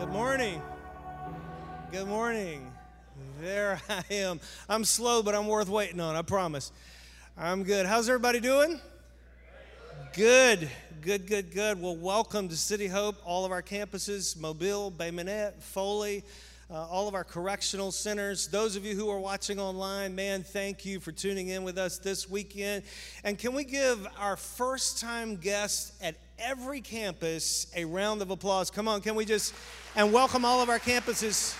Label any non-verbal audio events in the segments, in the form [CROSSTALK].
Good morning. Good morning. There [LAUGHS] I am. I'm slow, but I'm worth waiting on, I promise. I'm good. How's everybody doing? Good, good, good, good. Well, welcome to City Hope, all of our campuses Mobile, Bay Minette, Foley, uh, all of our correctional centers. Those of you who are watching online, man, thank you for tuning in with us this weekend. And can we give our first time guests at every campus a round of applause? Come on, can we just, and welcome all of our campuses.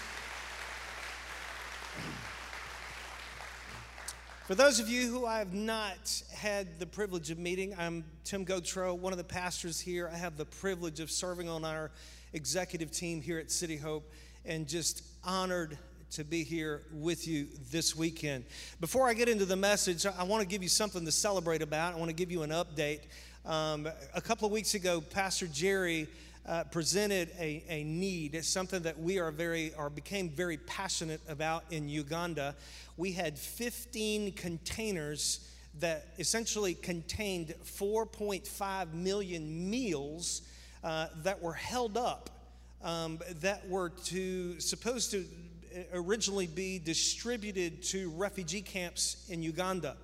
For those of you who I have not had the privilege of meeting, I'm Tim Gautreaux, one of the pastors here. I have the privilege of serving on our executive team here at City Hope and just honored to be here with you this weekend. Before I get into the message, I want to give you something to celebrate about. I want to give you an update. Um, a couple of weeks ago, Pastor Jerry uh, presented a, a need. It's something that we are very, or became very passionate about in Uganda. We had 15 containers that essentially contained 4.5 million meals uh, that were held up, um, that were to supposed to originally be distributed to refugee camps in Uganda.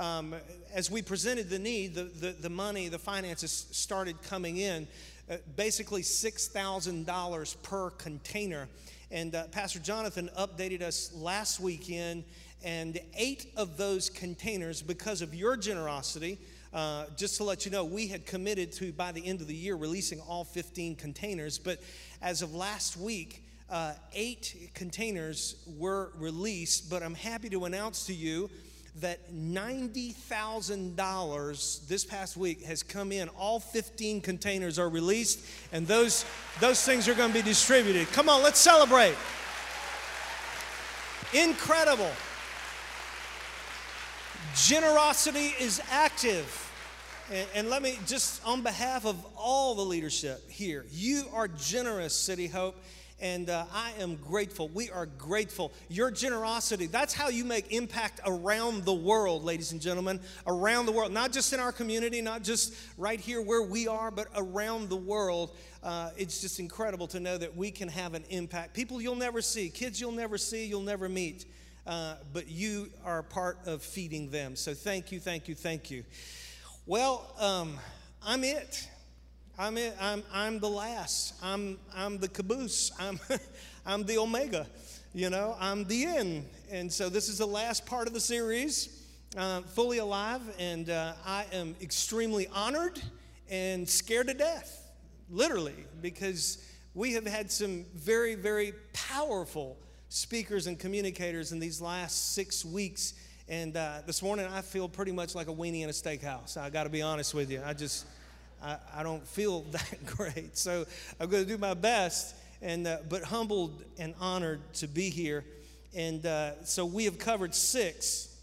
Um, as we presented the need, the, the, the money, the finances started coming in. Uh, basically $6,000 per container. And uh, Pastor Jonathan updated us last weekend, and eight of those containers, because of your generosity, uh, just to let you know, we had committed to by the end of the year releasing all 15 containers. But as of last week, uh, eight containers were released. But I'm happy to announce to you that $90,000 this past week has come in. All 15 containers are released, and those, those things are going to be distributed. Come on, let's celebrate. Incredible. Generosity is active. And, and, let me just, on behalf of all the leadership here, you are generous, City Hope and uh, I am grateful. We are grateful. Your generosity, that's how you make impact around the world, ladies and gentlemen, around the world. Not just in our community, not just right here where we are, but around the world. Uh, it's just incredible to know that we can have an impact. People you'll never see, kids you'll never see, you'll never meet, uh, but you are part of feeding them. So thank you, thank you, thank you. Well, um, I'm it. I'm, I'm, I'm the last. I'm, I'm the caboose. I'm, [LAUGHS] I'm the omega. You know, I'm the end. And so this is the last part of the series, uh, fully alive. And uh, I am extremely honored and scared to death, literally, because we have had some very, very powerful speakers and communicators in these last six weeks. And uh, this morning, I feel pretty much like a weenie in a steakhouse. I got to be honest with you. I just. I, I don't feel [LAUGHS] that great. So I'm going to do my best, and, uh, but humbled and honored to be here. And uh, so we have covered six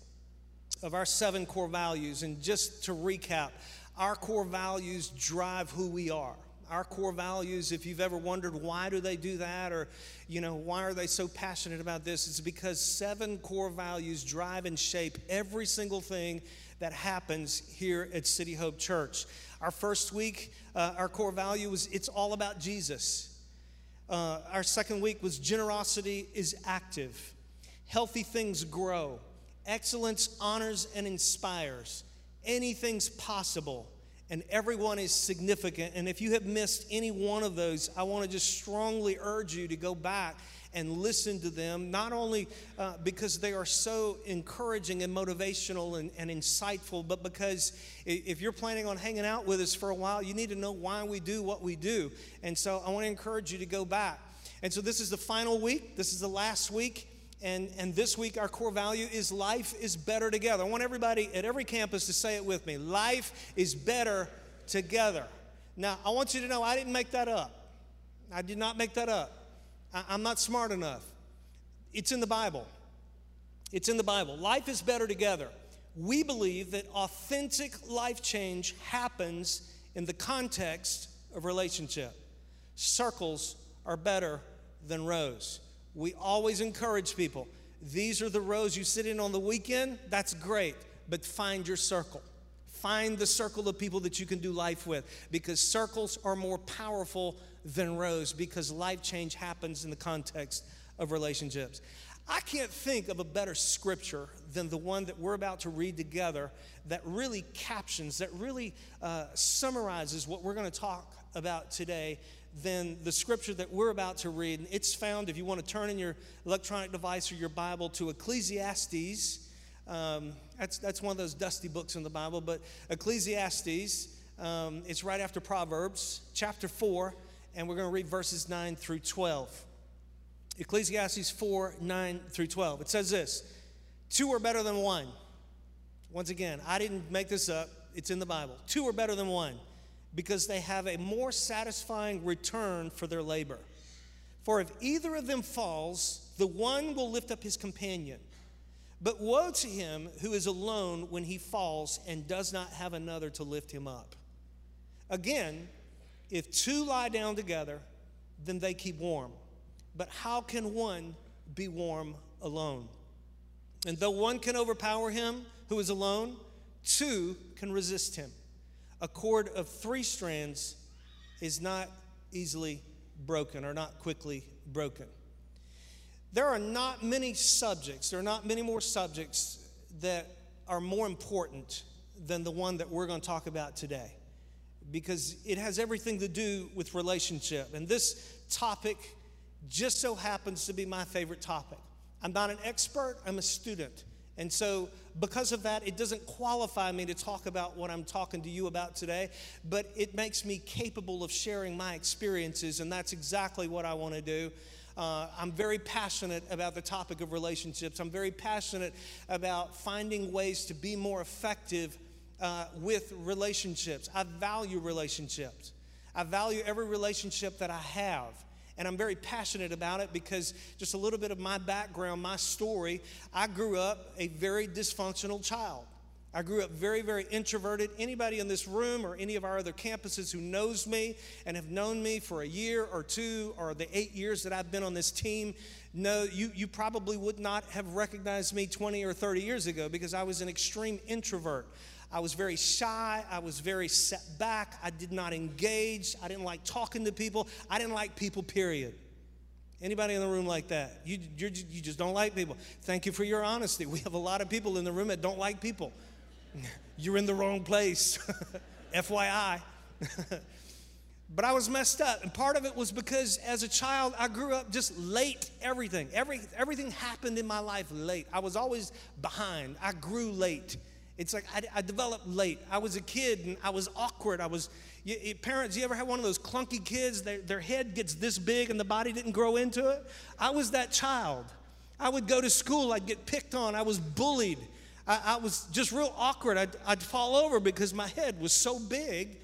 of our seven core values. And just to recap, our core values drive who we are our core values if you've ever wondered why do they do that or you know why are they so passionate about this it's because seven core values drive and shape every single thing that happens here at city hope church our first week, uh, our core value was it's all about Jesus. Uh, our second week was generosity is active, healthy things grow, excellence honors and inspires, anything's possible, and everyone is significant. And if you have missed any one of those, I want to just strongly urge you to go back and listen to them, not only uh, because they are so encouraging and motivational and, and insightful, but because if you're planning on hanging out with us for a while, you need to know why we do what we do. And so I want to encourage you to go back. And so this is the final week, this is the last week. And, and this week, our core value is life is better together. I want everybody at every campus to say it with me life is better together. Now, I want you to know I didn't make that up. I did not make that up. I'm not smart enough. It's in the Bible. It's in the Bible. Life is better together. We believe that authentic life change happens in the context of relationship. Circles are better than rows. We always encourage people. These are the rows you sit in on the weekend. That's great, but find your circle. Find the circle of people that you can do life with because circles are more powerful than rows because life change happens in the context of relationships. I can't think of a better scripture than the one that we're about to read together that really captions, that really uh, summarizes what we're going to talk about today than the scripture that we're about to read. And it's found, if you want to turn in your electronic device or your Bible to Ecclesiastes. Um, that's, that's one of those dusty books in the Bible, but Ecclesiastes, um, it's right after Proverbs, chapter 4, and we're going to read verses 9 through 12. Ecclesiastes 4 9 through 12. It says this Two are better than one. Once again, I didn't make this up, it's in the Bible. Two are better than one because they have a more satisfying return for their labor. For if either of them falls, the one will lift up his companion. But woe to him who is alone when he falls and does not have another to lift him up. Again, if two lie down together, then they keep warm. But how can one be warm alone? And though one can overpower him who is alone, two can resist him. A cord of three strands is not easily broken or not quickly broken. There are not many subjects, there are not many more subjects that are more important than the one that we're going to talk about today because it has everything to do with relationship. And this topic just so happens to be my favorite topic. I'm not an expert, I'm a student. And so, because of that, it doesn't qualify me to talk about what I'm talking to you about today, but it makes me capable of sharing my experiences, and that's exactly what I want to do. Uh, I'm very passionate about the topic of relationships. I'm very passionate about finding ways to be more effective uh, with relationships. I value relationships. I value every relationship that I have. And I'm very passionate about it because just a little bit of my background, my story, I grew up a very dysfunctional child. I grew up very, very introverted. Anybody in this room or any of our other campuses who knows me and have known me for a year or two or the eight years that I've been on this team know you, you probably would not have recognized me 20 or 30 years ago because I was an extreme introvert. I was very shy. I was very set back. I did not engage. I didn't like talking to people. I didn't like people, period. Anybody in the room like that? You, you just don't like people. Thank you for your honesty. We have a lot of people in the room that don't like people. You're in the wrong place. [LAUGHS] FYI. [LAUGHS] but I was messed up. And part of it was because as a child, I grew up just late everything. Every, everything happened in my life late. I was always behind. I grew late. It's like I, I, developed late. I was a kid and I was awkward. I was, you, you, parents, you ever have one of those clunky kids? Their, their head gets this big and the body didn't grow into it? I was that child. I would go to school, I'd get picked on, I was bullied. I, I was just real awkward. I'd, I'd, fall over because my head was so big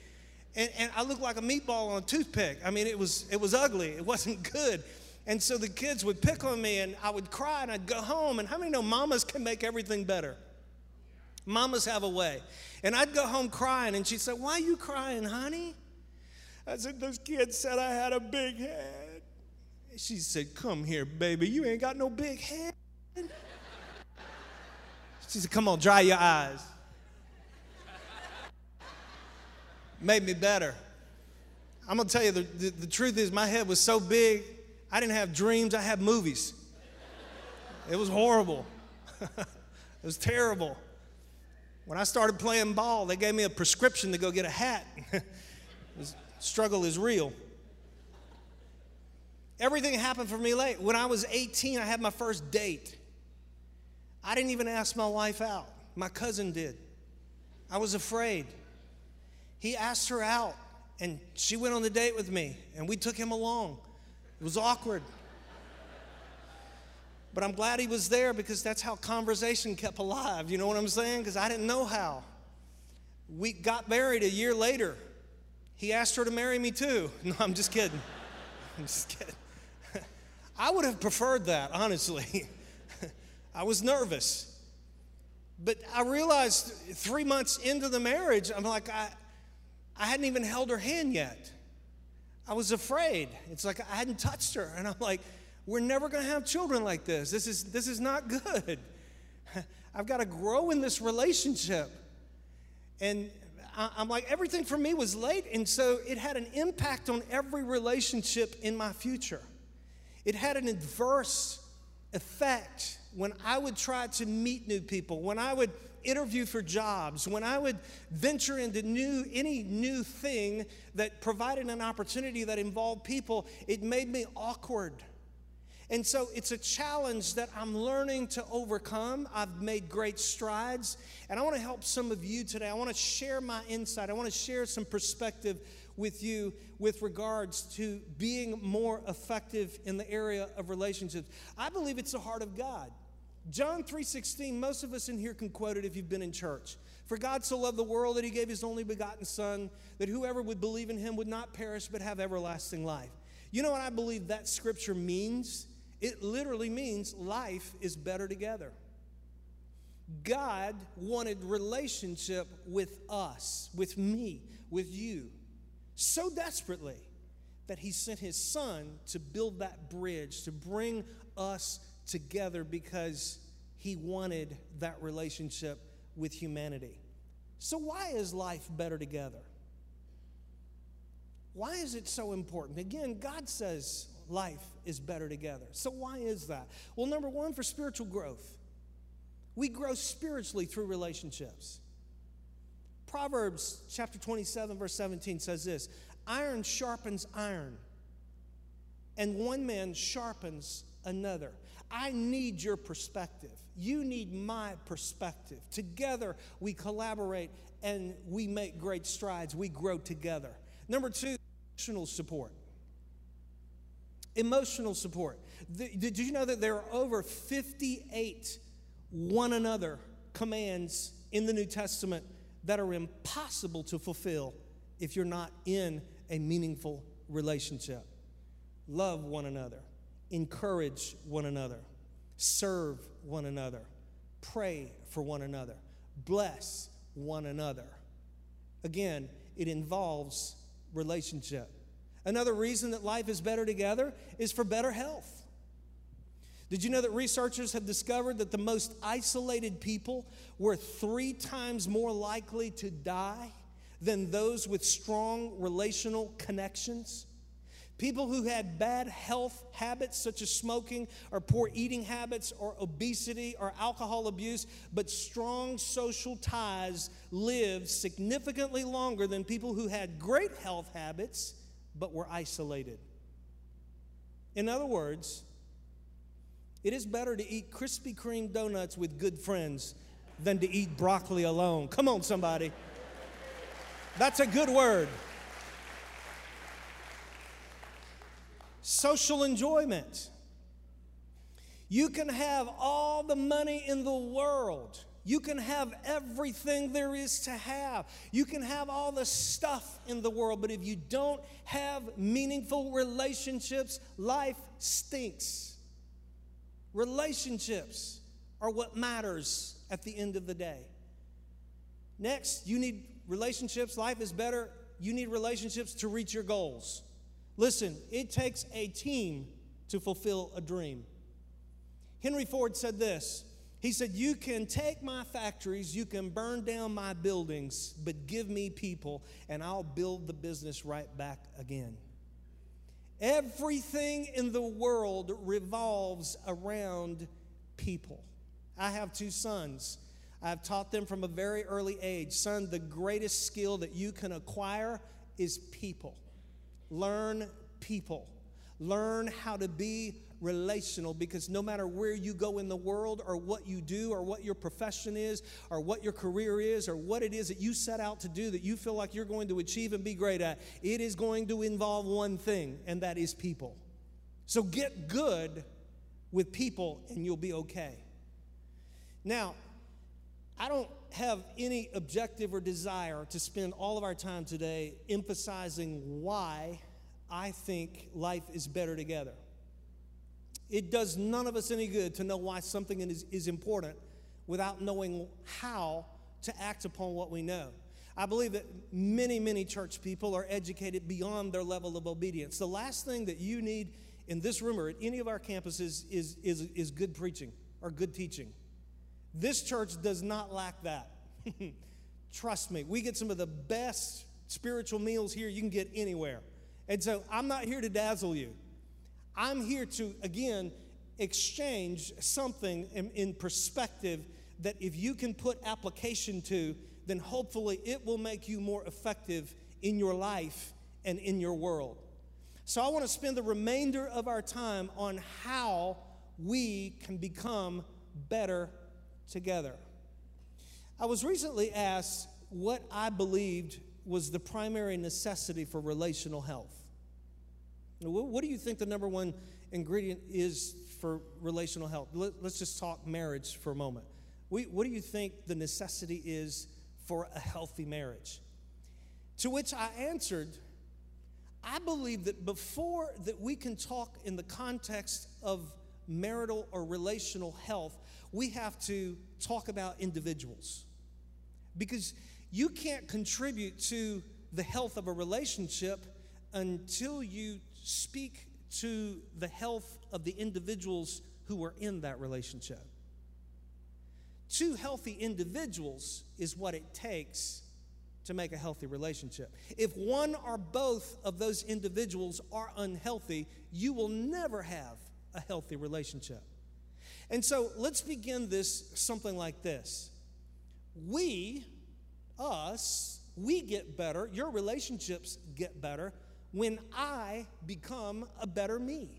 and, and I looked like a meatball on a toothpick. I mean, it was, it was ugly, it [LAUGHS] wasn't good. And so the kids would pick on me and I would cry and I'd go home. And how many know mamas can make everything better? Mamas have a way. And I'd go home crying, and she'd say, Why are you crying, honey? I said, Those kids said I had a big head. She said, Come here, baby. You ain't got no big head. She said, Come on, dry your eyes. Made me better. I'm gonna tell you the, the, the truth is, my head was so big, I didn't have dreams, I had movies. It was horrible. [LAUGHS] it was terrible. When I started playing ball, they gave me a prescription to go get a hat. [LAUGHS] struggle is real. Everything happened for me late. When I was 18, I had my first date. I didn't even ask my wife out, my cousin did. I was afraid. He asked her out, and she went on the date with me, and we took him along. It was awkward. But I'm glad he was there because that's how conversation kept alive. You know what I'm saying? Because I didn't know how. We got married a year later. He asked her to marry me too. [LAUGHS] No, I'm just kidding. [LAUGHS] I'm just kidding. [LAUGHS] I would have preferred that, honestly. I was nervous. But I realized three months into the marriage, I'm like, I, I hadn't even held her hand yet. I was afraid. It's like I hadn't touched her. And I'm like, we're never going to have children like this. This is, this is not good. [LAUGHS] I've got to grow in this relationship. And I'm like, everything for me was late. And so it had an impact on every relationship in my future. It had an adverse effect when I would try to meet new people, when I would interview for jobs, when I would venture into new any new thing that provided an opportunity that involved people, it made me awkward. And so it's a challenge that I'm learning to overcome. I've made great strides, and I want to help some of you today. I want to share my insight. I want to share some perspective with you with regards to being more effective in the area of relationships. I believe it's the heart of God. John 3:16, most of us in here can quote it if you've been in church. For God so loved the world that he gave his only begotten son that whoever would believe in him would not perish but have everlasting life. You know what I believe that scripture means? It literally means life is better together. God wanted relationship with us, with me, with you, so desperately that he sent his son to build that bridge, to bring us together because he wanted that relationship with humanity. So, why is life better together? Why is it so important? Again, God says life is better together. So, why is that? Well, number one, for spiritual growth. We grow spiritually through relationships. Proverbs chapter 27, verse 17 says this Iron sharpens iron, and one man sharpens another. I need your perspective. You need my perspective. Together, we collaborate and we make great strides. We grow together. Number two, emotional support. Emotional support. Did you know that there are over 58 one another commands in the New Testament that are impossible to fulfill if you're not in a meaningful relationship? Love one another encourage one another, serve one another, pray for one another, bless one another. Again, it involves relationship. Another reason that life is better together is for better health. Did you know that researchers have discovered that the most isolated people were three times more likely to die than those with strong relational connections? People who had bad health habits, such as smoking or poor eating habits or obesity or alcohol abuse, but strong social ties lived significantly longer than people who had great health habits but were isolated. In other words, it is better to eat Krispy Kreme donuts with good friends than to eat broccoli alone. Come on, somebody. That's a good word. social enjoyment. You can have all the money in the world. You can have everything there is to have. You can have all the stuff in the world, but if you don't have meaningful relationships, life stinks. Relationships are what matters at the end of the day. Next, you need relationships. Life is better. You need relationships to reach your goals. Listen, it takes a team to fulfill a dream. Henry Ford said this He said, You can take my factories, you can burn down my buildings, but give me people, and I'll build the business right back again. Everything in the world revolves around people. I have two sons. I've taught them from a very early age. Son, the greatest skill that you can acquire is people. Learn people. Learn how to be relational because no matter where you go in the world or what you do or what your profession is or what your career is or what it is that you set out to do that you feel like you're going to achieve and be great at, it is going to involve one thing, and that is people. So get good with people and you'll be okay. Now, I don't have any objective or desire to spend all of our time today emphasizing why I think life is better together. It does none of us any good to know why something is, is important without knowing how to act upon what we know. I believe that many, many church people are educated beyond their level of obedience. The last thing that you need in this room or at any of our campuses is, is, is good preaching or good teaching. This church does not lack that. [LAUGHS] Trust me, we get some of the best spiritual meals here you can get anywhere. And so I'm not here to dazzle you. I'm here to, again, exchange something in, in, perspective that if you can put application to, then hopefully it will make you more effective in your life and in your world. So I want to spend the remainder of our time on how we can become better together. I was recently asked what I believed was the primary necessity for relational health. What do you think the number one ingredient is for relational health? Let's just talk marriage for a moment. What do you think the necessity is for a healthy marriage? To which I answered, I believe that before that we can talk in the context of marital or relational health, we have to talk about individuals. Because you can't contribute to the health of a relationship until you speak to the health of the individuals who are in that relationship. Two healthy individuals is what it takes to make a healthy relationship. If one or both of those individuals are unhealthy, you will never have a healthy relationship. And so let's begin this something like this. We, us, we get better, your relationships get better when I become a better me.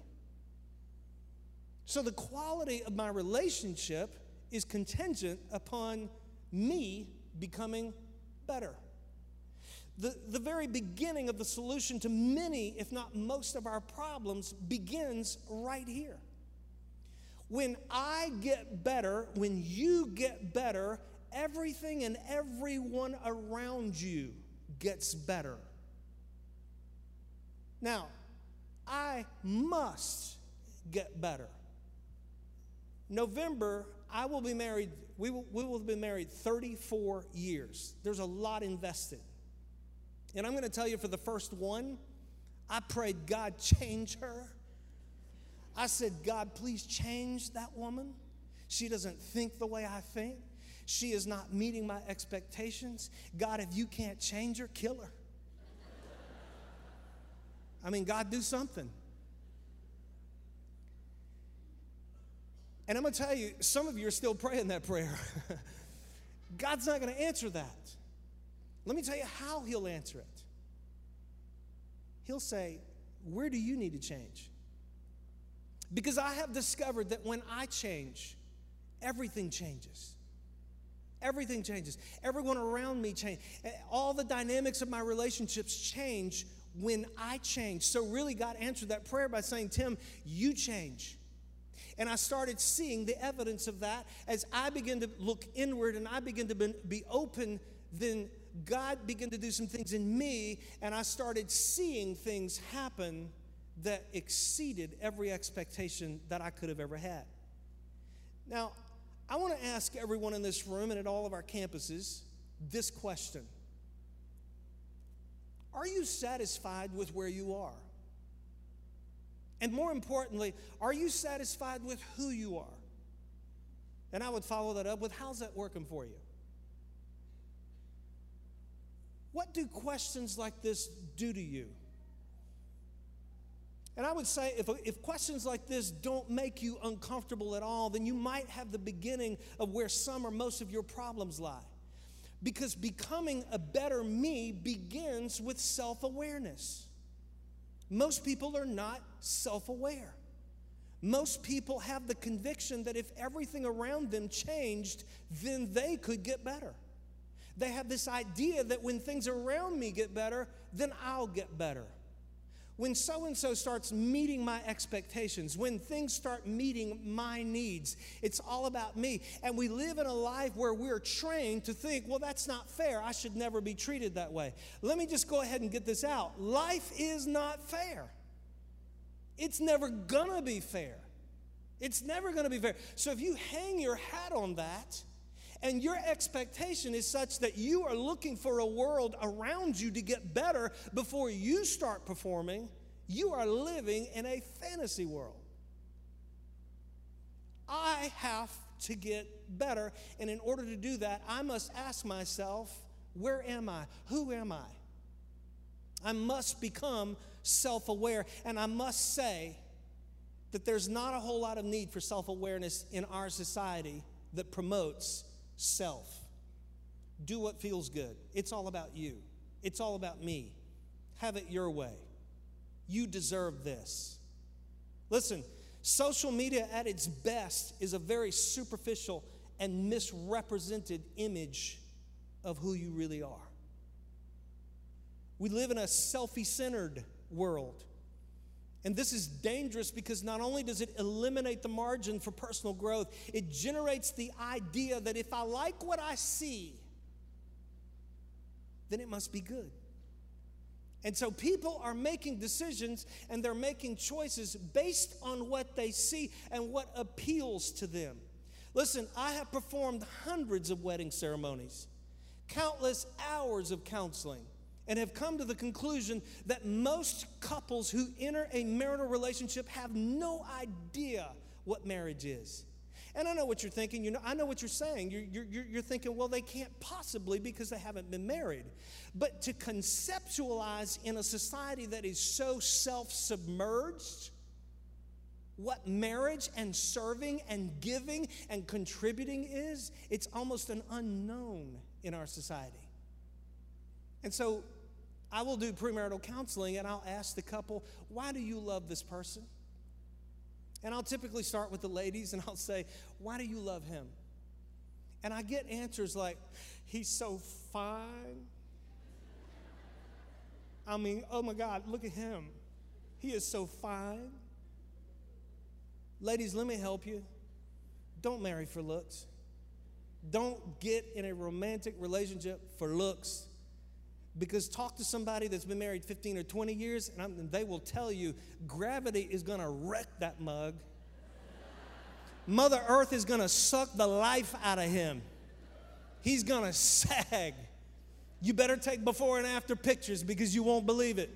So the quality of my relationship is contingent upon me becoming better. The, the very beginning of the solution to many, if not most, of our problems begins right here. When I get better, when you get better, everything and everyone around you gets better. Now, I must get better. November, I will be married, we will, we will married 34 years. There's a lot invested. And I'm going to tell you for the first one, I prayed, God, change her. I said, God, please change that woman. She doesn't think the way I think. She is not meeting my expectations. God, if you can't change her, kill her. I mean, God, do something. And I'm going to tell you, some of you are still praying that prayer. [LAUGHS] God's not going to answer that. Let me tell you how He'll answer it. He'll say, Where do you need to change? Because I have discovered that when I change, everything changes. Everything changes. Everyone around me change. All the dynamics of my relationships change when I change. So, really, God answered that prayer by saying, Tim, you change. And I started seeing the evidence of that as I began to look inward and I began to be open, then God began to do some things in me, and I started seeing things happen that exceeded every expectation that I could have ever had. Now, I want to ask everyone in this room and at all of our campuses this question Are you satisfied with where you are? And more importantly, are you satisfied with who you are? And I would follow that up with how's that working for you? What do questions like this do to you? And I would say if, if questions like this don't make you uncomfortable at all, then you might have the beginning of where some or most of your problems lie. Because becoming a better me begins with self awareness. Most people are not self aware. Most people have the conviction that if everything around them changed, then they could get better. They have this idea that when things around me get better, then I'll get better. When so and so starts meeting my expectations, when things start meeting my needs, it's all about me. And we live in a life where we're trained to think, well, that's not fair. I should never be treated that way. Let me just go ahead and get this out. Life is not fair. It's never gonna be fair. It's never gonna be fair. So if you hang your hat on that, and your expectation is such that you are looking for a world around you to get better before you start performing, you are living in a fantasy world. I have to get better, and in order to do that, I must ask myself Where am I? Who am I? I must become self aware. And I must say that there's not a whole lot of need for self awareness in our society that promotes self. Do what feels good. It's all about you, it's all about me. Have it your way. You deserve this. Listen, social media at its best is a very superficial and misrepresented image of who you really are. We live in a selfie centered world. And this is dangerous because not only does it eliminate the margin for personal growth, it generates the idea that if I like what I see, then it must be good. And so people are making decisions and they're making choices based on what they see and what appeals to them. Listen, I have performed hundreds of wedding ceremonies, countless hours of counseling and have come to the conclusion that most couples who enter a marital relationship have no idea what marriage is. And I know what you're thinking. You know, I know what you're saying. You're, you're, you're thinking, well, they can't possibly because they haven't been married. But to conceptualize in a society that is so self submerged, what marriage and serving and giving and contributing is, it's almost an unknown in our society. And so I will do premarital counseling and I'll ask the couple, why do you love this person? And I'll typically start with the ladies and I'll say, why do you love him? And I get answers like, he's so fine. I mean, oh my God, look at him. He is so fine. Ladies, let me help you. Don't marry for looks. Don't get in a romantic relationship for looks. Because talk to somebody that's been married 15 or 20 years, and, they will tell you gravity is to wreck that mug. Mother Earth is to suck the life out of him. He's to sag. You better take before and after pictures because you won't believe it.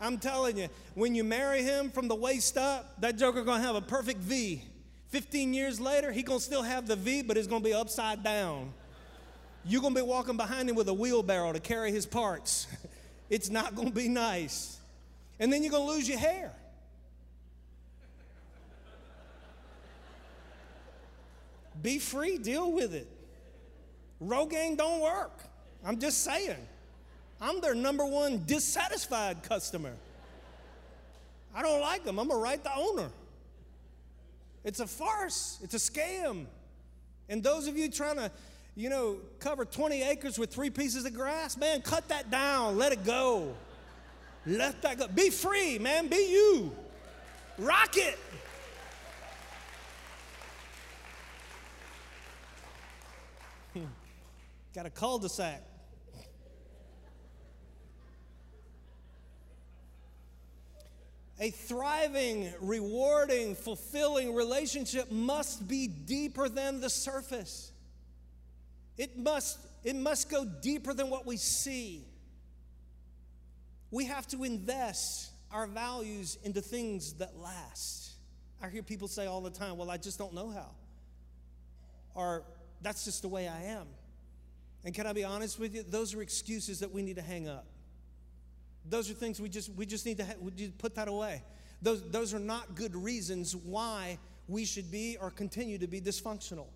I'm telling you, when you marry him from the waist up, that joker to have a perfect V. 15 years later, he to still have the V, but it's to be upside down. You're going to be walking behind him with a wheelbarrow to carry his parts. [LAUGHS] it's not going to be nice. And then you're going to lose your hair. Be free, deal with it. Rogaine don't work. I'm just saying. I'm their number one dissatisfied customer. I don't like them. I'm going to write the owner. It's a farce, it's a scam. And those of you trying to you know, cover 20 acres with three pieces of grass, man, cut that down. Let it go. Let that go. Be free, man. Be you. Rock it. [LAUGHS] Got a cul de sac. A thriving, rewarding, fulfilling relationship must be deeper than the surface. It must, it must go deeper than what we see. We have to invest our values into things that last. I hear people say all the time, well, I just don't know how. Or that's just the way I am. And can I be honest with you? Those are excuses that we need to hang up. Those are things we just we just need to ha- put that away. Those those are not good reasons why we should be or continue to be dysfunctional.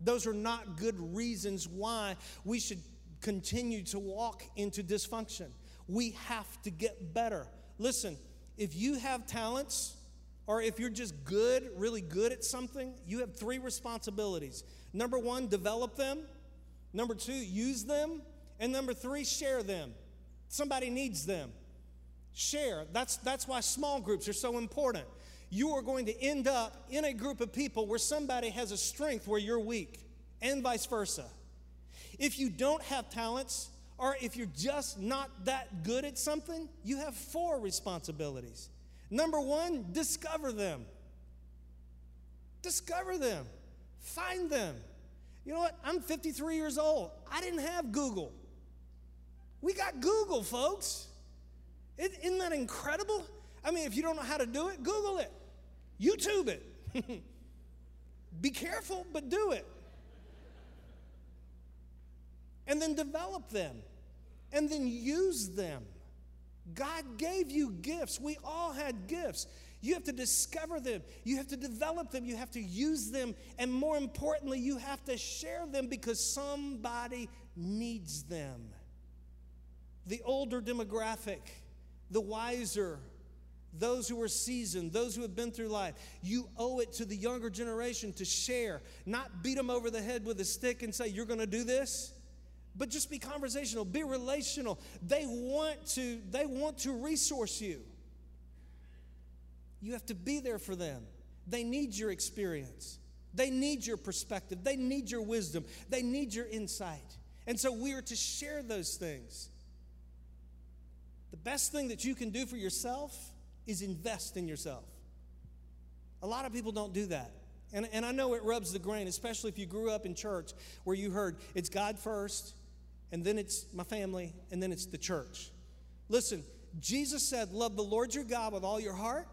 Those are not good reasons why we should continue to walk into dysfunction. We have to get better. Listen, if you have talents, or if you're just good, really good at something, you have three responsibilities. Number one, develop them. Number two, use them. And number three, share them. Somebody needs them. Share. That's, that's why small groups are so important you are going to end up in a group of people where somebody has a strength where you're weak, and vice versa. If you don't have talents, or if you're just not that good at something, you have four responsibilities. Number one, discover them. Discover them, find them. You know what? I'm 53 years old. I didn't have Google. We got Google, folks. Isn't that incredible? I mean, if you don't know how to do it, Google it, YouTube it. [LAUGHS] Be careful, but do it. and then develop them and then use them. God gave you gifts. We all had gifts. You have to discover them, you have to develop them, you have to use them, and more importantly, you have to share them because somebody needs them. The older demographic, the wiser, those who are seasoned, those who have been through life. You owe it to the younger generation to share, not beat them over the head with a stick and say, You're going to do this. But just be conversational, be relational. They want to, they want to resource you. You have to be there for them. They need your experience. They need your perspective. They need your wisdom. They need your insight. And so we are to share those things. The best thing that you can do for yourself is invest in yourself. A lot of people don't do that. And, and I know it rubs the grain, especially if you grew up in church where you heard it's God first, and then it's my family, and then it's the church. Listen, Jesus said, Love the Lord your God with all your heart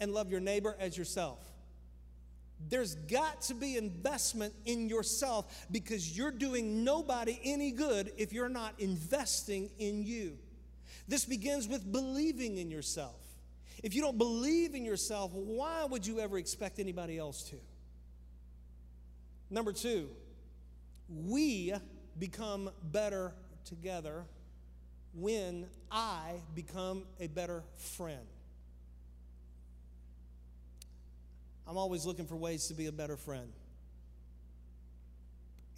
and love your neighbor as yourself. There's got to be investment in yourself because you're doing nobody any good if you're not investing in you. This begins with believing in yourself. If you don't believe in yourself, why would you ever expect anybody else to? Number two, we become better together when I become a better friend. I'm always looking for ways to be a better friend.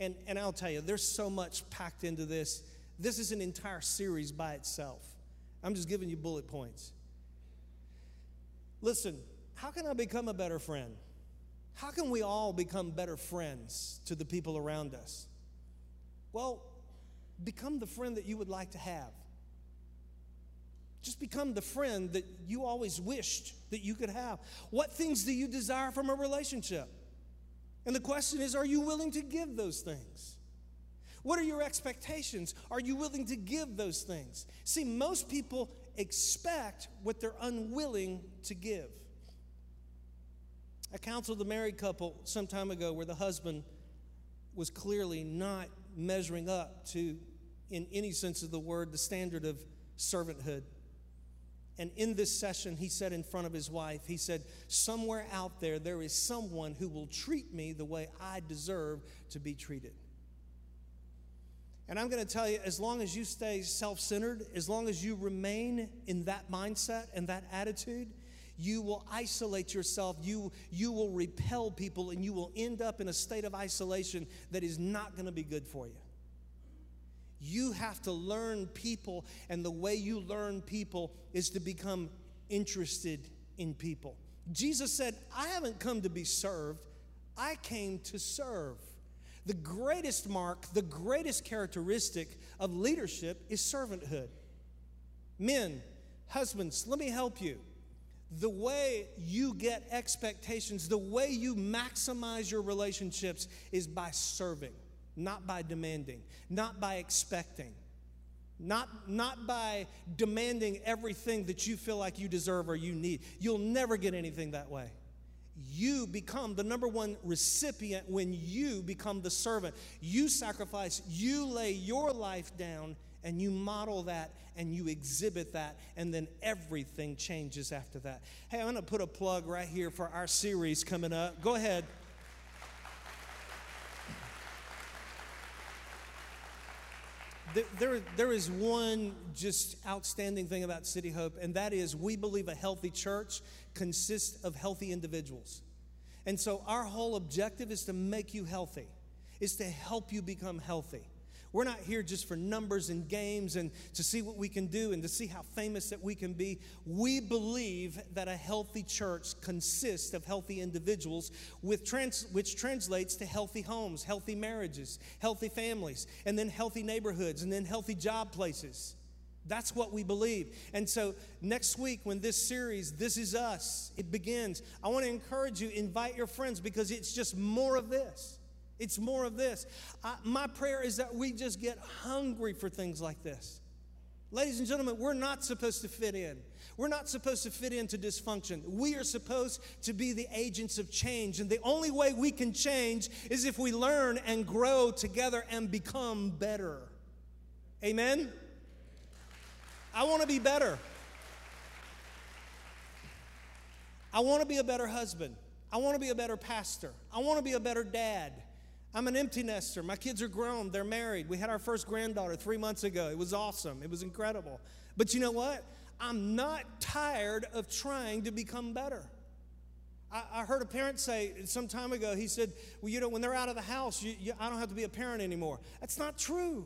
And, and I'll tell you, there's so much packed into this. This is an entire series by itself. I'm just giving you bullet points. Listen, how can I become a better friend? How can we all become better friends to the people around us? Well, become the friend that you would like to have. Just become the friend that you always wished that you could have. What things do you desire from a relationship? And the question is are you willing to give those things? What are your expectations? Are you willing to give those things? See, most people expect what they're unwilling to give. I counseled a married couple some time ago where the husband was clearly not measuring up to, in any sense of the word, the standard of servanthood. And in this session, he said in front of his wife, he said, Somewhere out there, there is someone who will treat me the way I deserve to be treated. And I'm going to tell you, as long as you stay self centered, as long as you remain in that mindset and that attitude, you will isolate yourself, you, you will repel people, and you will end up in a state of isolation that is not going to be good for you. You have to learn people, and the way you learn people is to become interested in people. Jesus said, I haven't come to be served, I came to serve. The greatest mark, the greatest characteristic of leadership is servanthood. Men, husbands, let me help you. The way you get expectations, the way you maximize your relationships is by serving, not by demanding, not by expecting. Not, not by demanding everything that you feel like you deserve or you need. You'll never get anything that way you become the number one recipient when you become the servant. You sacrifice, you lay your life down, and you model that and you exhibit that, and then everything changes after that. Hey, I'm gonna put a plug right here for our series coming up. Go ahead. There, there is one just outstanding thing about City Hope, and that is we believe a healthy church consists of healthy individuals. And so our whole objective is to make you healthy, is to help you become healthy. We're not here just for numbers and games and to see what we can do and to see how famous that we can be. We believe that a healthy church consists of healthy individuals, with trans- which translates to healthy homes, healthy marriages, healthy families, and then healthy neighborhoods, and then healthy job places. That's what we believe. And so next week, when this series, This Is Us, it begins, I want to encourage you, invite your friends because it's just more of this. It's more of this. I, my prayer is that we just get hungry for things like this. Ladies and gentlemen, we're not supposed to fit in. We're not supposed to fit into dysfunction. We are supposed to be the agents of change. And the only way we can change is if we learn and grow together and become better. Amen? I want to be better. I want to be a better husband. I want to be a better pastor. I want to be a better dad. I'm an empty nester. My kids are grown, they're married. We had our first granddaughter three months ago. It was awesome, it was incredible. But you know what? I'm not tired of trying to become better. I, I heard a parent say some time ago, he said, Well, you know, when they're out of the house, you, you, I don't have to be a parent anymore. That's not true.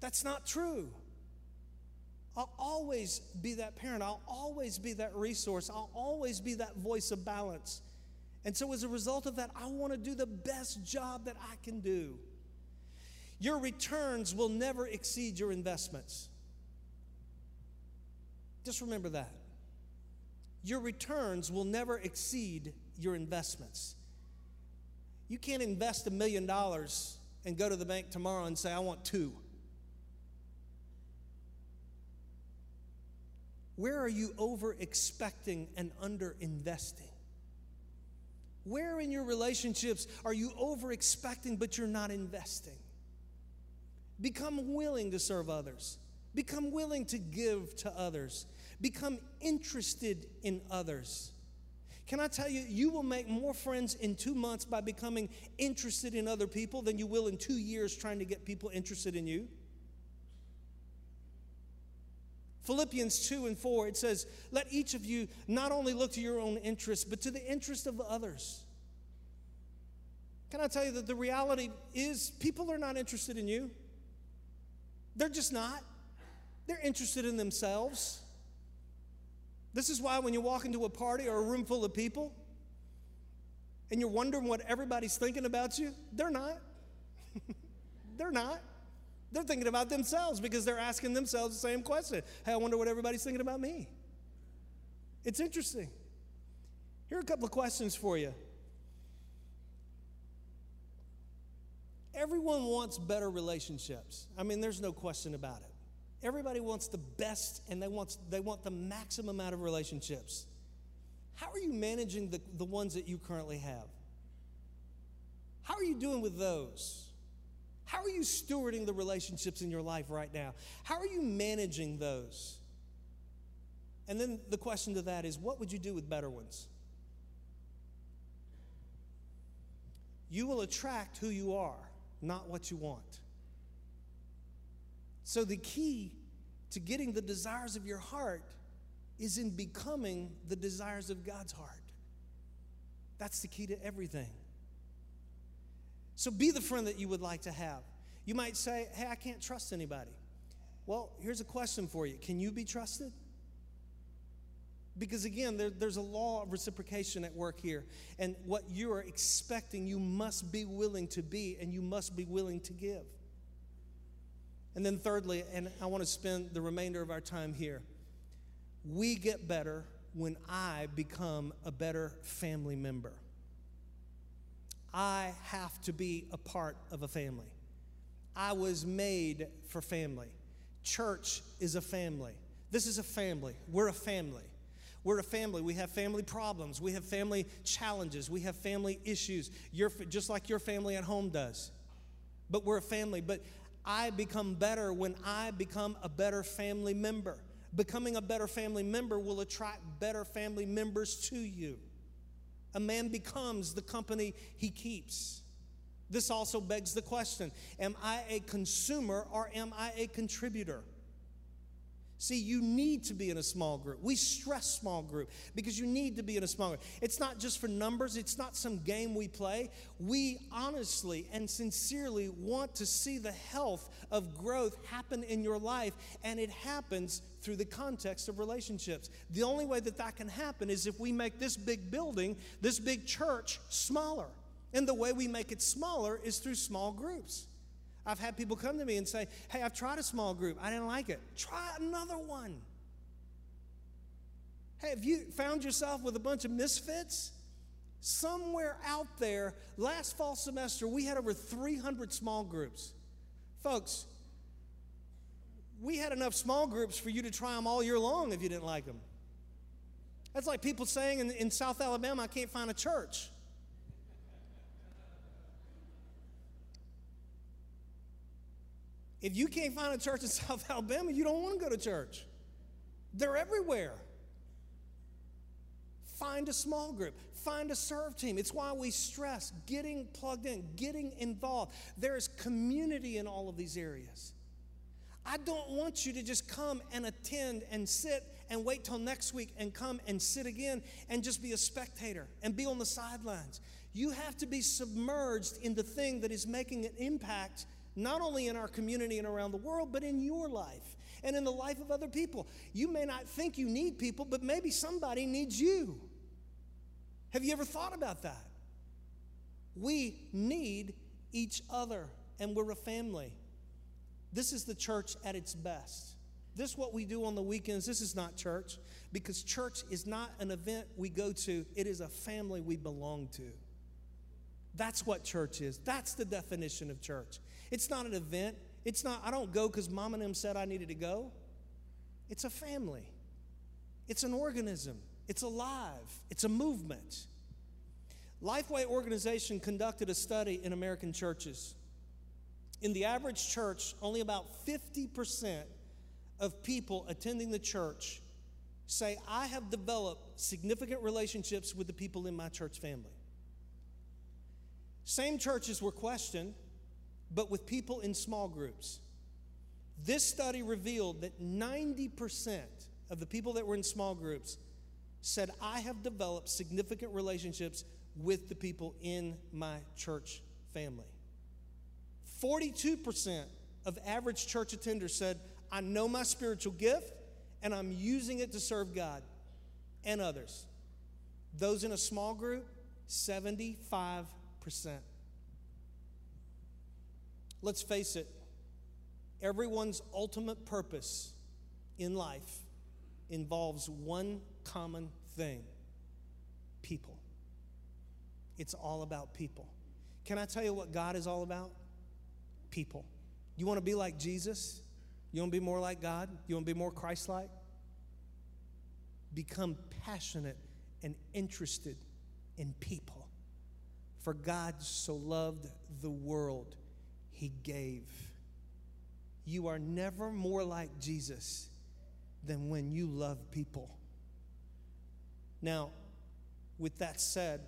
That's not true. I'll always be that parent. I'll always be that resource. I'll always be that voice of balance. And so, as a result of that, I want to do the best job that I can do. Your returns will never exceed your investments. Just remember that. Your returns will never exceed your investments. You can't invest a million dollars and go to the bank tomorrow and say, I want two. Where are you over expecting and under investing? Where in your relationships are you over expecting but you're not investing? Become willing to serve others. Become willing to give to others. Become interested in others. Can I tell you, you will make more friends in two months by becoming interested in other people than you will in two years trying to get people interested in you? Philippians 2 and 4, it says, Let each of you not only look to your own interests, but to the interest of others. Can I tell you that the reality is people are not interested in you? They're just not. They're interested in themselves. This is why when you walk into a party or a room full of people and you're wondering what everybody's thinking about you, they're not. [LAUGHS] they're not. They're thinking about themselves because they're asking themselves the same question Hey, I wonder what everybody's thinking about me. It's interesting. Here are a couple of questions for you. Everyone wants better relationships. I mean, there's no question about it. Everybody wants the best and they want, they want the maximum amount of relationships. How are you managing the, the ones that you currently have? How are you doing with those? How are you stewarding the relationships in your life right now? How are you managing those? And then the question to that is what would you do with better ones? You will attract who you are, not what you want. So the key to getting the desires of your heart is in becoming the desires of God's heart. That's the key to everything. So be the friend that you would like to have. You might say, Hey, I can't trust anybody. Well, here's a question for you Can you be trusted? Because again, there, there's a law of reciprocation at work here. And what you are expecting, you must be willing to be, and you must be willing to give. And then, thirdly, and I want to spend the remainder of our time here, we get better when I become a better family member. I have to be a part of a family. I was made for family. Church is a family. This is a family. We're a family. We're a family. We have family problems. We have family challenges. We have family issues, You're, just like your family at home does. But we're a family. But I become better when I become a better family member. Becoming a better family member will attract better family members to you. A man becomes the company he keeps. This also begs the question Am I a consumer or am I a contributor? See, you need to be in a small group. We stress small group because you need to be in a small group. It's not just for numbers, it's not some game we play. We honestly and sincerely want to see the health of growth happen in your life, and it happens through the context of relationships. The only way that that can happen is if we make this big building, this big church, smaller. And the way we make it smaller is through small groups. I've had people come to me and say, Hey, I've tried a small group. I didn't like it. Try another one. Hey, have you found yourself with a bunch of misfits? Somewhere out there, last fall semester, we had over 300 small groups. Folks, we had enough small groups for you to try them all year long if you didn't like them. That's like people saying in, in South Alabama, I can't find a church. If you can't find a church in [LAUGHS] South Alabama, you don't want to go to church. They're everywhere. Find a small group, find a serve team. It's why we stress getting plugged in, getting involved. There's community in all of these areas. I don't want you to just come and attend and sit and wait till next week and come and sit again and just be a spectator and be on the sidelines. You have to be submerged in the thing that is making an impact not only in our community and around the world, but in your life and in the life of other people. You may not think you need people, but maybe somebody needs you. Have you ever thought about that? We need each other, and we're a family. This is the church at its best. This is what we do on the weekends. This is not church because church is not an event we go to, it is a family we belong to. That's what church is. That's the definition of church. It's not an event. It's not, I don't go because mom and them said I needed to go. It's a family, it's an organism, it's alive, it's a movement. Lifeway Organization conducted a study in American churches. In the average church, only about 50% of people attending the church say, I have developed significant relationships with the people in my church family. Same churches were questioned, but with people in small groups. This study revealed that 90% of the people that were in small groups said, I have developed significant relationships with the people in my church family. 42% of average church attenders said, I know my spiritual gift and I'm using it to serve God and others. Those in a small group, 75%. Let's face it, everyone's ultimate purpose in life involves one common thing people. It's all about people. Can I tell you what God is all about? People. You want to be like Jesus? You want to be more like God? You want to be more Christ like? Become passionate and interested in people. For God so loved the world he gave. You are never more like Jesus than when you love people. Now, with that said,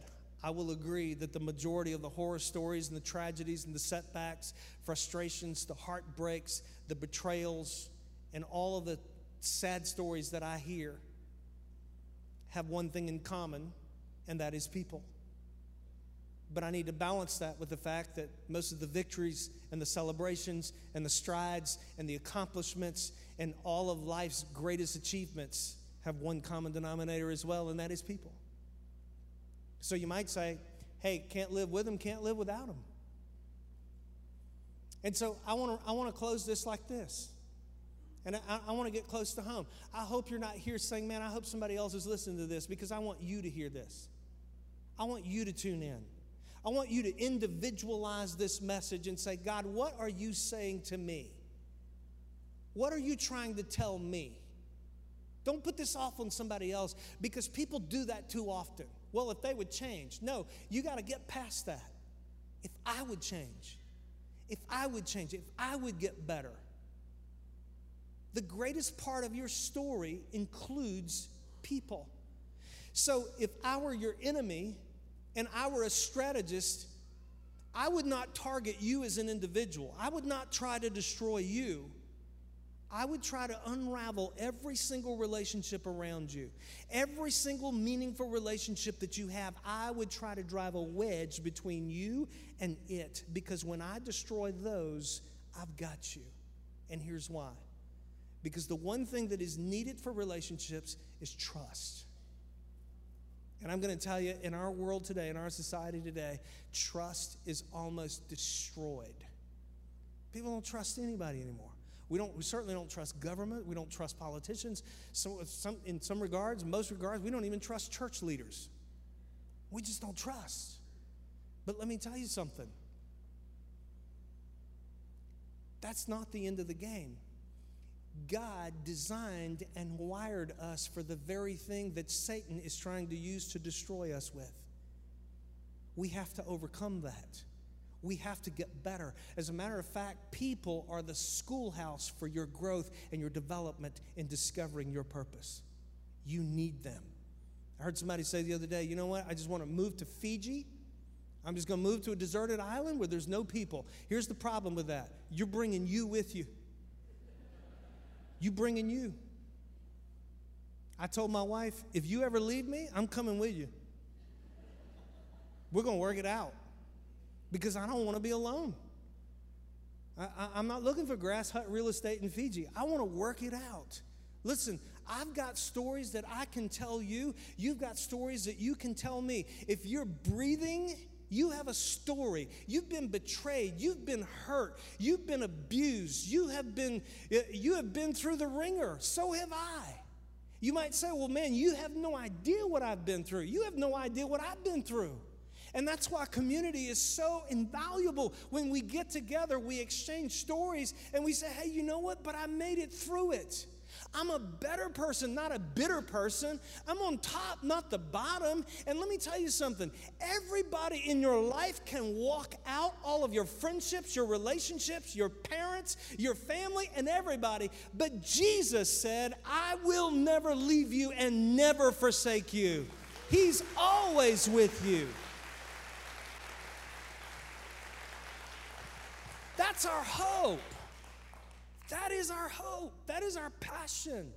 I will agree that the majority of the horror stories and the tragedies and the setbacks, frustrations, the heartbreaks, the betrayals, and all of the sad stories that I hear have one thing in common, and that is people. But I need to balance that with the fact that most of the victories and the celebrations and the strides and the accomplishments and all of life's greatest achievements have one common denominator as well, and that is people. So you might say, hey, can't live with them, can't live without them. And so I want to I want to close this like this. And I, I want to get close to home. I hope you're not here saying, man, I hope somebody else is listening to this because I want you to hear this. I want you to tune in. I want you to individualize this message and say, God, what are you saying to me? What are you trying to tell me? Don't put this off on somebody else because people do that too often. Well, if they would change. No, you got to get past that. If I would change, if I would change, if I would get better. The greatest part of your story includes people. So if I were your enemy, and I were a strategist, I would not target you as an individual. I would not try to destroy you. I would try to unravel every single relationship around you. Every single meaningful relationship that you have, I would try to drive a wedge between you and it. Because when I destroy those, I've got you. And here's why because the one thing that is needed for relationships is trust. And I'm going to tell you, in our world today, in our society today, trust is almost destroyed. People don't trust anybody anymore. We, don't, we certainly don't trust government. We don't trust politicians. So, some, in some regards, most regards, we don't even trust church leaders. We just don't trust. But let me tell you something that's not the end of the game. God designed and wired us for the very thing that Satan is trying to use to destroy us with. We have to overcome that. We have to get better. As a matter of fact, people are the schoolhouse for your growth and your development in discovering your purpose. You need them. I heard somebody say the other day, you know what? I just want to move to Fiji. I'm just going to move to a deserted island where there's no people. Here's the problem with that you're bringing you with you. You bringing you. I told my wife, if you ever leave me, I'm coming with you. We're going to work it out because I don't want to be alone. I, am not looking for grass hut real estate in Fiji. I want to work it out. Listen, I've got stories that I can tell you. You've got stories that you can tell me. If you're breathing, you have a story. You've been betrayed. You've been hurt. You've been abused. You have been, uh, you have been through the wringer. So have I. You might say, well, man, you have no idea what I've been through. You have no idea what I've been through. And that's why community is so invaluable. When we get together, we exchange stories and we say, hey, you know what? But I made it through it. I'm a better person, not a bitter person. I'm on top, not the bottom. And let me tell you something everybody in your life can walk out all of your friendships, your relationships, your parents, your family, and everybody. But Jesus said, I will never leave you and never forsake you. He's always with you. That's our hope. That is our hope. That is our passion.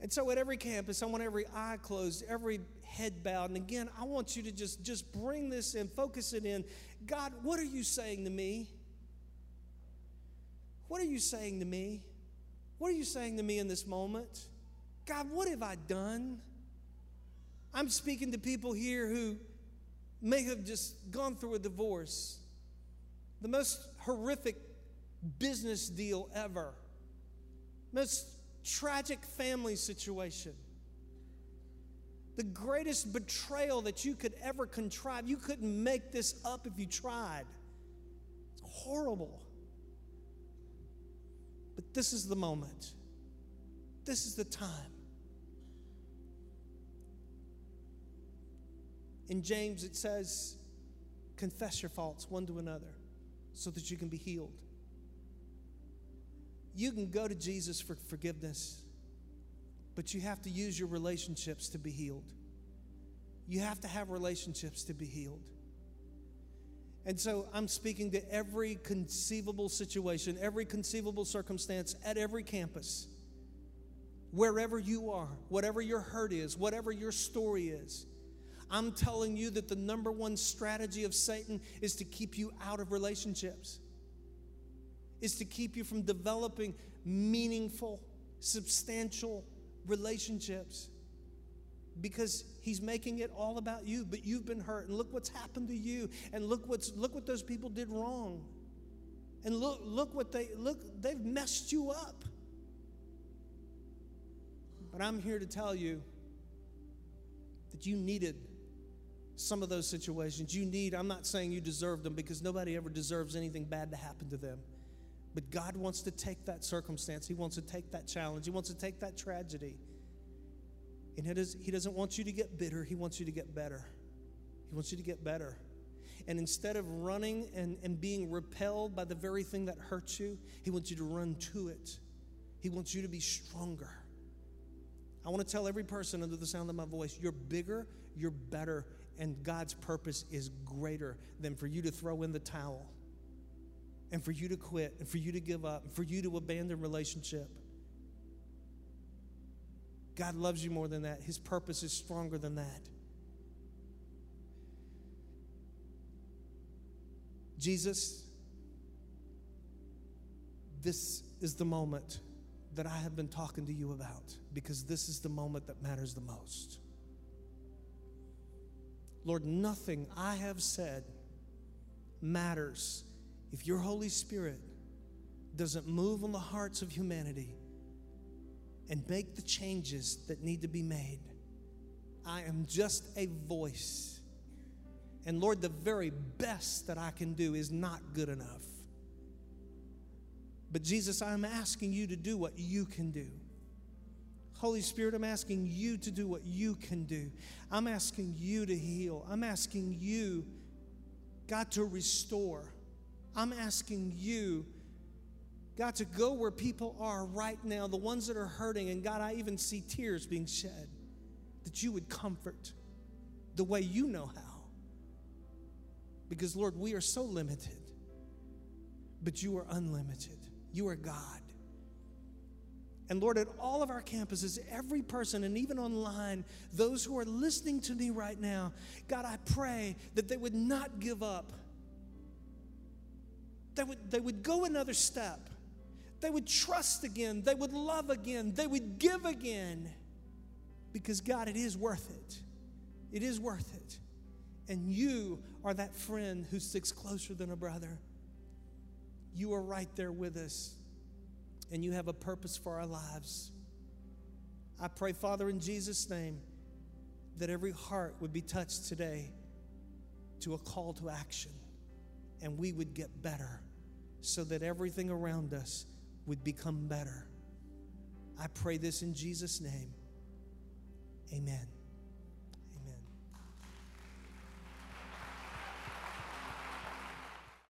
And so at every campus, I want every eye closed, every head bowed. And again, I want you to just, just bring this in, focus it in. God, what are you saying to me? What are you saying to me? What are you saying to me in this moment? God, what have I done? I'm speaking to people here who may have just gone through a divorce, the most horrific business deal ever, most tragic family situation, the greatest betrayal that you could ever contrive. You couldn't make this up if you tried. It's horrible. But this is the moment. This is the time. In James, it says, confess your faults one to another so that you can be healed. You can go to Jesus for forgiveness, but you have to use your relationships to be healed. You have to have relationships to be healed. And so I'm speaking to every conceivable situation, every conceivable circumstance at every campus, wherever you are, whatever your hurt is, whatever your story is. I'm telling you that the number one strategy of Satan is to keep you out of relationships is to keep you from developing meaningful, substantial relationships. Because he's making it all about you but you've been hurt and look what's happened to you and look what's look what those people did wrong. And look look what they look they've messed you up. But i'm here to tell you that you needed some of those situations. You need i'm not saying you deserve them because nobody ever deserves anything bad to happen to them but God wants to take that circumstance, He wants to take that challenge, He wants to take that tragedy. And He doesn't want you to get bitter, He wants you to get better. He wants you to get better. And instead of running and, and being repelled by the very thing that hurts you, He wants you to run to it. He wants you to be stronger. I want to tell every person under the sound of my voice you're bigger, you're better, and God's purpose is greater than for you to throw in the towel and for you to quit and for you to give up and for you to abandon relationship. God loves you more than that. His purpose is stronger than that. Jesus, this is the moment that I have been talking to you about because this is the moment that matters the most. Lord, nothing I have said matters if your Holy Spirit doesn't move on the hearts of humanity and make the changes that need to be made, I am just a voice. And Lord, the very best that I can do is not good enough. But Jesus, I'm asking you to do what you can do. Holy Spirit, I'm asking you to do what you can do. I'm asking you to heal. I'm asking you, God, to restore. I'm asking you, God, to go where people are right now, the ones that are hurting. And God, I even see tears being shed, that you would comfort the way you know how. Because, Lord, we are so limited, but you are unlimited. You are God. And Lord, at all of our campuses, every person, and even online, those who are listening to me right now, God, I pray that they would not give up. They would, they would go another step. They would trust again. They would love again. They would give again. Because, God, it is worth it. It is worth it. And you are that friend who sticks closer than a brother. You are right there with us and you have a purpose for our lives. I pray, Father, in Jesus' name, that every heart would be touched today to a call to action and we would get better so that everything around us would become better. I pray this in Jesus' name. Amen.